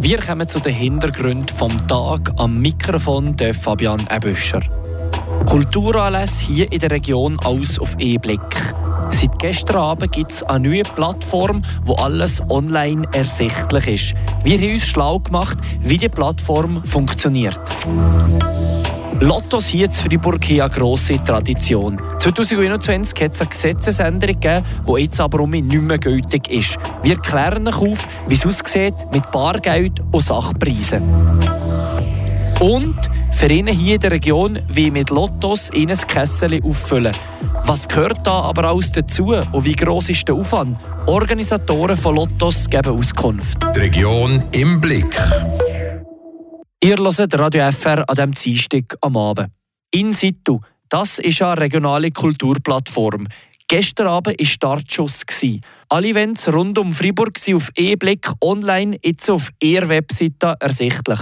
Wir kommen zu den Hintergründen vom Tag am Mikrofon der Fabian Ebüscher. Kulturanlässe hier in der Region aus auf E-Blick. Seit gestern Abend gibt es eine neue Plattform, wo alles online ersichtlich ist. Wir haben uns schlau gemacht, wie die Plattform funktioniert. Lottos hier in Freiburg haben eine grosse Tradition. 2021 hat es eine Gesetzesänderung gegeben, die jetzt aber um nicht mehr gültig ist. Wir klären euch auf, wie es aussieht mit Bargeld und Sachpreisen. Und für ihn hier in der Region wie mit Lottos in ein Kessel auffüllen. Was gehört da aber alles dazu und wie groß ist der Aufwand? Organisatoren von Lottos geben Auskunft. Die Region im Blick. Ihr hört Radio FR an diesem Dienstag am Abend. In situ, das ist eine regionale Kulturplattform. Gestern Abend war Startschuss. Alle Events rund um Freiburg sind auf E-Blick online, jetzt auf ihrer Webseite ersichtlich.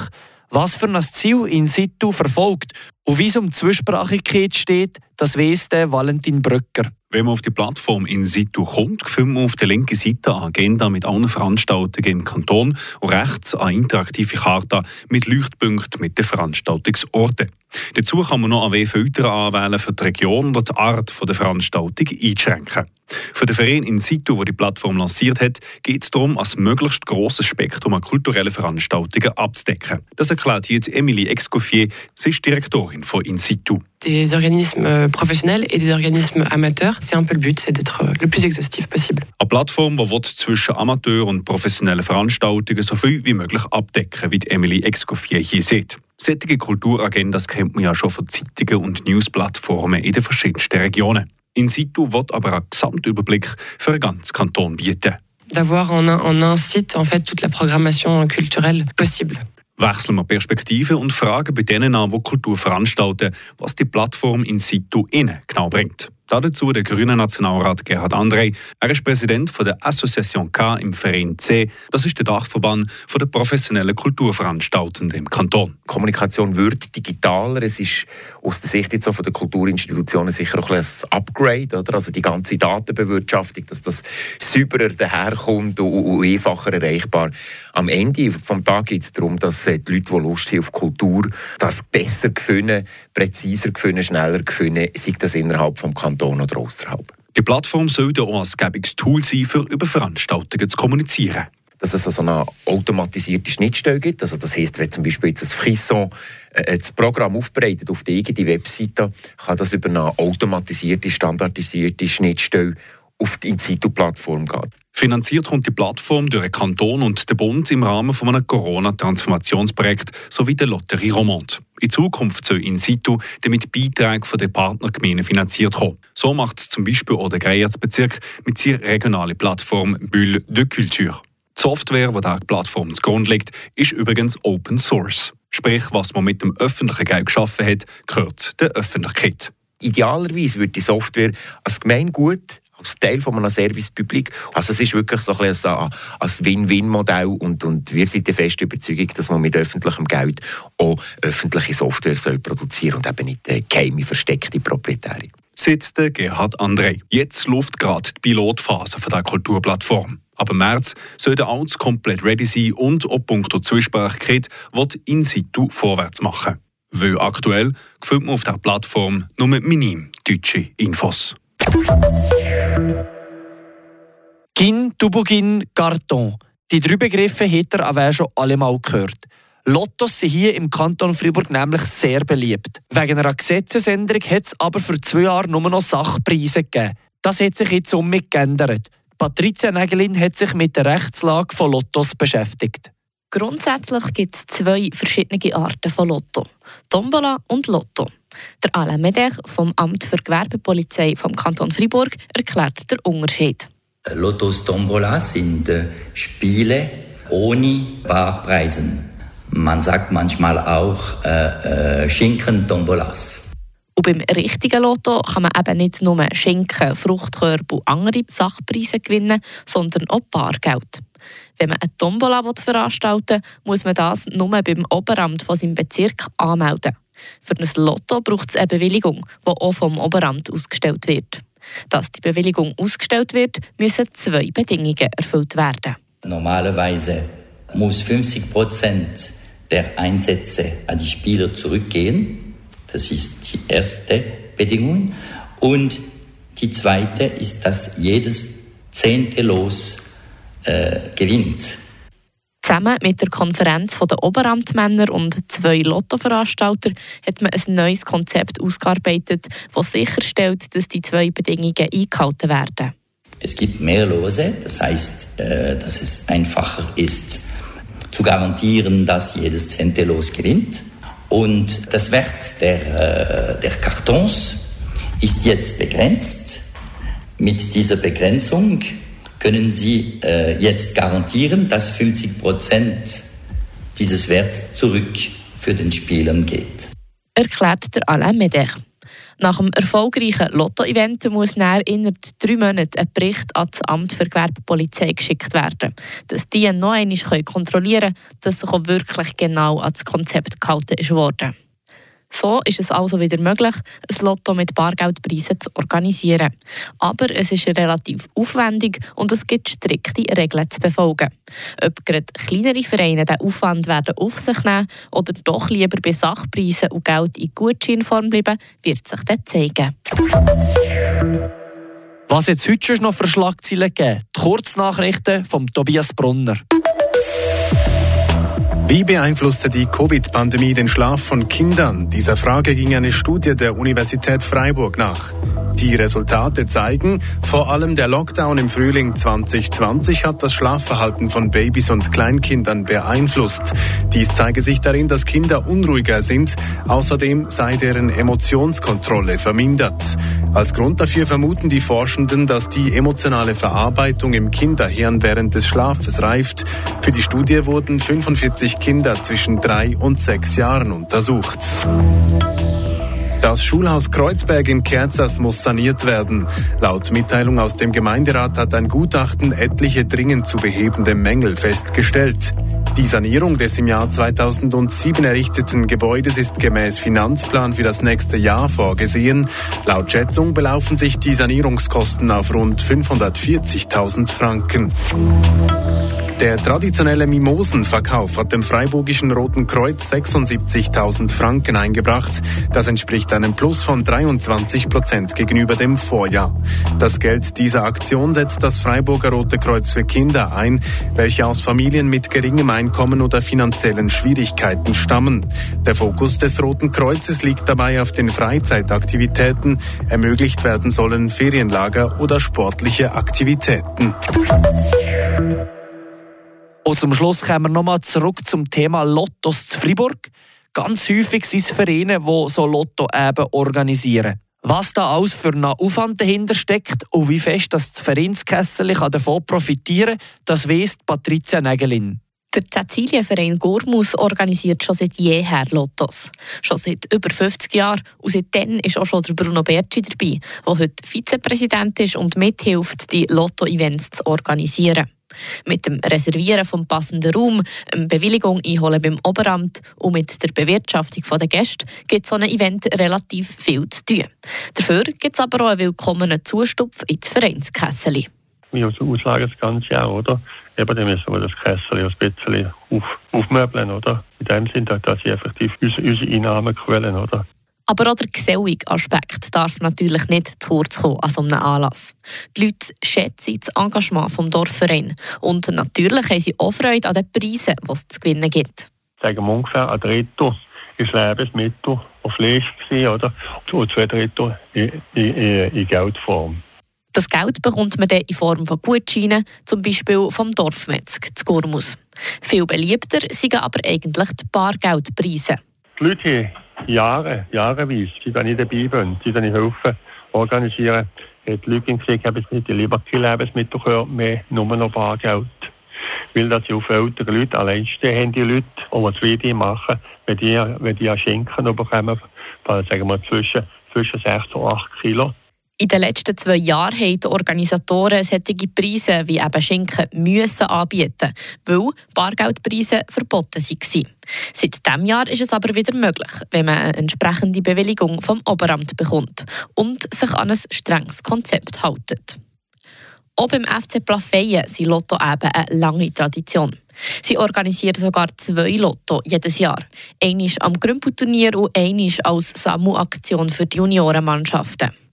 Was für ein Ziel in situ verfolgt und wie es um Zwischsprachigkeit steht, das weiss Valentin Brücker. Wenn man auf die Plattform in situ kommt, findet man auf der linken Seite eine Agenda mit allen Veranstaltungen im Kanton und rechts eine interaktive Karte mit Leuchtpunkten mit den Veranstaltungsorten. Dazu kann man noch ein W-Filter anwählen für die Region oder die Art der Veranstaltung einschränken. Für den Verein in situ, der die Plattform lanciert hat, geht es darum, ein möglichst grosses Spektrum an kulturellen Veranstaltungen abzudecken. Das erklärt jetzt Emilie Excoffier, sie ist Direktorin von In situ. des organismes euh, professionnels et des organismes amateurs. C'est un peu le but, c'est d'être euh, le plus exhaustif possible. Eine Plattform, die zwischen Amateur- und professionellen Veranstaltungen so viel wie möglich abdecken, wie Emily Excoffier hier sieht. Solche Kulturagendas kennt man ja schon von Zeitungen und Newsplattformen in den verschiedensten Regionen. In situ wird aber einen Gesamtüberblick für den ganzen Kanton bieten. D'avoir en, un, en un site en fait toute la programmation culturelle possible. Wechseln wir Perspektive und fragen bei denen an, die Kultur veranstalten, was die Plattform in situ innen genau bringt. Dazu der grüne Nationalrat Gerhard André. Er ist Präsident von der Association K im Verein C. Das ist der Dachverband von der professionellen Kulturveranstaltenden im Kanton. Kommunikation wird digitaler. Es ist aus der Sicht jetzt auch von der Kulturinstitutionen sicher auch ein Upgrade, oder? Also die ganze Datenbewirtschaftung, dass das sauberer daherkommt und, einfacher erreichbar. Am Ende vom Tag geht es darum, dass die Leute, die Lust haben auf Kultur, das besser gewinnen, präziser gewinnen, schneller gewinnen, sei das innerhalb vom Kanton Kanton oder außerhalb. Die Plattform soll auch ein gäbiges Tool sein, für über Veranstaltungen zu kommunizieren dass es also eine automatisierte Schnittstelle gibt. Also das heißt, wenn zum Beispiel jetzt ein Frisson äh, das Programm aufbereitet auf die eigene Webseite, kann das über eine automatisierte, standardisierte Schnittstelle auf die In-Situ-Plattform gehen. Finanziert kommt die Plattform durch den Kanton und den Bund im Rahmen von einem Corona-Transformationsprojekt sowie der Lotterie Romande. In Zukunft soll in situ damit Beiträge von den Partnergemeinden finanziert kommen. So macht zum Beispiel auch der Greiersbezirk mit seiner regionalen Plattform Bulle de Culture. Die Software, die diese Plattform zugrunde liegt, ist übrigens Open Source. Sprich, was man mit dem öffentlichen Geld geschaffen hat, gehört der Öffentlichkeit. Idealerweise wird die Software als Gemeingut Teil von einem Servicepublik. Also es ist wirklich so ein, ein, ein Win-Win-Modell und, und wir sind der festen Überzeugung, dass man mit öffentlichem Geld auch öffentliche Software soll produzieren und eben nicht äh, geheime, versteckte Proprietäre. Sitzt der Gerhard André. Jetzt läuft gerade die Pilotphase von der Kulturplattform. Aber im März soll der Alts komplett ready sein und ob punkto Zwischsprachigkeit wird in situ vorwärts machen. Weil aktuell findet man auf der Plattform nur minim deutsche Infos. Gin, Tubogin, Carton. Die drei Begriffe hat er aber schon alle mal gehört. Lottos sind hier im Kanton Fribourg nämlich sehr beliebt. Wegen einer Gesetzesänderung hat es aber für zwei Jahre nur noch Sachpreise gegeben. Das hat sich jetzt somit geändert. Patricia Nägelin hat sich mit der Rechtslage von Lottos beschäftigt. Grundsätzlich gibt es zwei verschiedene Arten von Lotto: Tombola und Lotto. Der Alain Medech vom Amt für Gewerbepolizei vom Kanton Fribourg erklärt den Unterschied. Lottos Tombola sind äh, Spiele ohne Barpreisen. Man sagt manchmal auch äh, äh, Schinken-Tombolas. Und beim richtigen Lotto kann man eben nicht nur Schinken, Fruchtkörbe und andere Sachpreise gewinnen, sondern auch Bargeld. Wenn man eine Tombola veranstalten will, muss man das nur beim Oberamt von seinem Bezirk anmelden. Für ein Lotto braucht es eine Bewilligung, die auch vom Oberamt ausgestellt wird. Dass die Bewilligung ausgestellt wird, müssen zwei Bedingungen erfüllt werden. Normalerweise muss 50 Prozent der Einsätze an die Spieler zurückgehen. Das ist die erste Bedingung. Und die zweite ist, dass jedes zehnte Los äh, gewinnt. Zusammen mit der Konferenz der Oberamtmänner und zwei Lottoveranstalter hat man ein neues Konzept ausgearbeitet, das sicherstellt, dass die zwei Bedingungen eingehalten werden. Es gibt mehr Lose, das heißt, äh, dass es einfacher ist zu garantieren, dass jedes zehnte Los gewinnt. Und das Wert der, äh, der Kartons ist jetzt begrenzt. Mit dieser Begrenzung können Sie äh, jetzt garantieren, dass 50 Prozent dieses Werts zurück für den Spielern geht. Erklärt der Alain Meder. Nach dem erfolgreichen Lotto-Event muss nach innerhalb drei Monaten ein Bericht an das Amt für Gewerbepolizei geschickt werden, dass die noch einmal kontrollieren können, dass sich auch wirklich genau an das Konzept gehalten ist worden. So ist es also wieder möglich, ein Lotto mit Bargeldpreisen zu organisieren. Aber es ist relativ aufwendig und es gibt strikte Regeln zu befolgen. Ob gerade kleinere Vereine den Aufwand werden auf sich nehmen oder doch lieber bei Sachpreisen und Geld in Gutscheinform bleiben, wird sich dann zeigen. Was jetzt heute schon noch für Schlagzeilen geben? Die Kurznachrichten von Tobias Brunner. Wie beeinflusste die Covid-Pandemie den Schlaf von Kindern? Dieser Frage ging eine Studie der Universität Freiburg nach. Die Resultate zeigen, vor allem der Lockdown im Frühling 2020 hat das Schlafverhalten von Babys und Kleinkindern beeinflusst. Dies zeige sich darin, dass Kinder unruhiger sind. Außerdem sei deren Emotionskontrolle vermindert. Als Grund dafür vermuten die Forschenden, dass die emotionale Verarbeitung im Kinderhirn während des Schlafes reift. Für die Studie wurden 45 Kinder zwischen drei und sechs Jahren untersucht. Das Schulhaus Kreuzberg in Kerzers muss saniert werden. Laut Mitteilung aus dem Gemeinderat hat ein Gutachten etliche dringend zu behebende Mängel festgestellt. Die Sanierung des im Jahr 2007 errichteten Gebäudes ist gemäß Finanzplan für das nächste Jahr vorgesehen. Laut Schätzung belaufen sich die Sanierungskosten auf rund 540.000 Franken. Der traditionelle Mimosenverkauf hat dem Freiburgischen Roten Kreuz 76.000 Franken eingebracht. Das entspricht einem Plus von 23 Prozent gegenüber dem Vorjahr. Das Geld dieser Aktion setzt das Freiburger Rote Kreuz für Kinder ein, welche aus Familien mit geringem Einkommen oder finanziellen Schwierigkeiten stammen. Der Fokus des Roten Kreuzes liegt dabei auf den Freizeitaktivitäten. Ermöglicht werden sollen Ferienlager oder sportliche Aktivitäten. Und zum Schluss kommen wir nochmal zurück zum Thema Lottos zu Fribourg. Ganz häufig sind es Vereine, die so Lotto eben organisieren. Was da alles für einen Aufwand dahinter steckt und wie fest das Vereinskessel davon profitieren kann, das weiss Patricia Nägelin. Der Cäcilienverein Gormus organisiert schon seit jeher Lottos. Schon seit über 50 Jahren. Und seitdem ist auch schon der Bruno Berci dabei, der heute Vizepräsident ist und mithilft, die Lotto-Events zu organisieren. Mit dem Reservieren vom passenden Raum, eine Bewilligung einholen beim Oberamt und mit der Bewirtschaftung der Gäste gibt so ein Event relativ viel zu tun. Dafür gibt es aber auch einen willkommenen Zustupf ins Vereinskessel. Wir auslagern das ganze Jahr, oder? Eben, dann müssen wir das Kessel ein bisschen auf, aufmöbeln, oder? In dem Sinne, dass sie effektiv unsere, unsere Einnahmequellen, oder? Aber auch der gesellige Aspekt darf natürlich nicht zu kurz kommen an so einem Anlass. Die Leute schätzen das Engagement des Dorfvereins und natürlich haben sie auch Freude an den Preisen, die es zu gewinnen gibt. Sagen wir ungefähr ein Drittel ist Lebensmittel und Fleisch gewesen, oder? Und zwei Drittel in, in, in Geldform. Das Geld bekommt man dann in Form von Gutscheinen, zum Beispiel vom Dorfmetzg zu Gurmus. Viel beliebter sind aber eigentlich die Bargeldpreise. Die Leute Jahre, jahreweise, seit ich dabei bin, seit ich helfe, organisieren, hat die Leute sie nicht lieber kein Lebensmittel gehört, mehr nur noch Bargeld. Weil das auf ältere Leute, alleinstehen haben die Leute, die das Video machen, wenn die, wenn die Schinken bekommen, sagen wir zwischen, zwischen 6 und 8 Kilo. In den letzten zwei Jahren haben die Organisatoren solche Preise wie eben Schinken müssen anbieten, weil Bargeldpreise verboten waren. Seit diesem Jahr ist es aber wieder möglich, wenn man eine entsprechende Bewilligung vom Oberamt bekommt und sich an ein strenges Konzept hält. Auch beim FC Plafeyen sind Lotto eben eine lange Tradition. Sie organisieren sogar zwei Lotto jedes Jahr. Eines am Grümpelturnier und eines als Sammelaktion für die Juniorenmannschaften.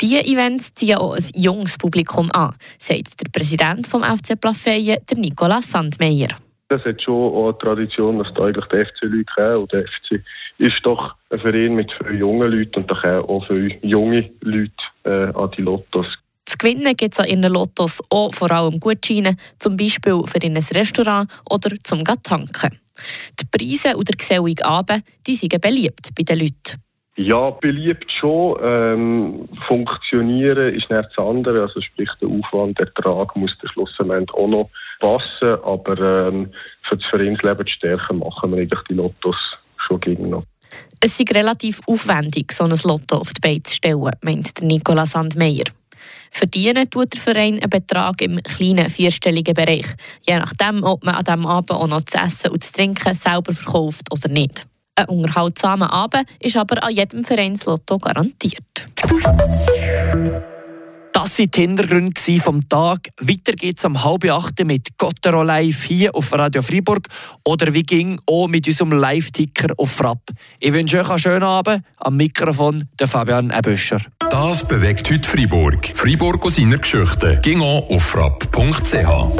Diese Events ziehen auch ein junges Publikum an, sagt der Präsident vom FC Plafeyen, der Nicolas Sandmeier. Das hat schon auch eine Tradition, dass da eigentlich die FC-Leute kennen. Und der FC ist doch ein Verein mit vielen jungen Leuten und da kommen auch viele junge Leute äh, an die Lottos. Zu gewinnen gibt es an ihren Lottos auch vor allem Gutscheine, zum Beispiel für ein Restaurant oder zum tanken. Die Preise und der gesellige Abend die sind beliebt bei den Leuten. Ja, beliebt schon. Ähm, funktionieren ist nicht das andere. Also sprich, der Aufwand, der Ertrag muss der schlussendlich auch noch passen. Aber ähm, für das Vereinsleben zu stärken, machen wir eigentlich die Lottos schon gegen noch. Es ist relativ aufwendig, so ein Lotto auf die Beine zu stellen, meint Nicola Sandmeier. Verdienen tut der Verein einen Betrag im kleinen vierstelligen Bereich, je nachdem, ob man an diesem Abend auch noch das Essen und das Trinken selber verkauft oder nicht. Ein unterhaltsamer Abend ist aber an jedem Vereinslotto garantiert. Das waren die Hintergründe vom Tag. Weiter geht es um halb acht mit Gottero Live hier auf Radio Freiburg oder wie ging auch mit unserem Live-Ticker auf Frapp. Ich wünsche euch einen schönen Abend. Am Mikrofon der Fabian Ebüscher. Das bewegt heute Freiburg. Freiburg aus seiner Geschichte. Ging auf frapp.ch.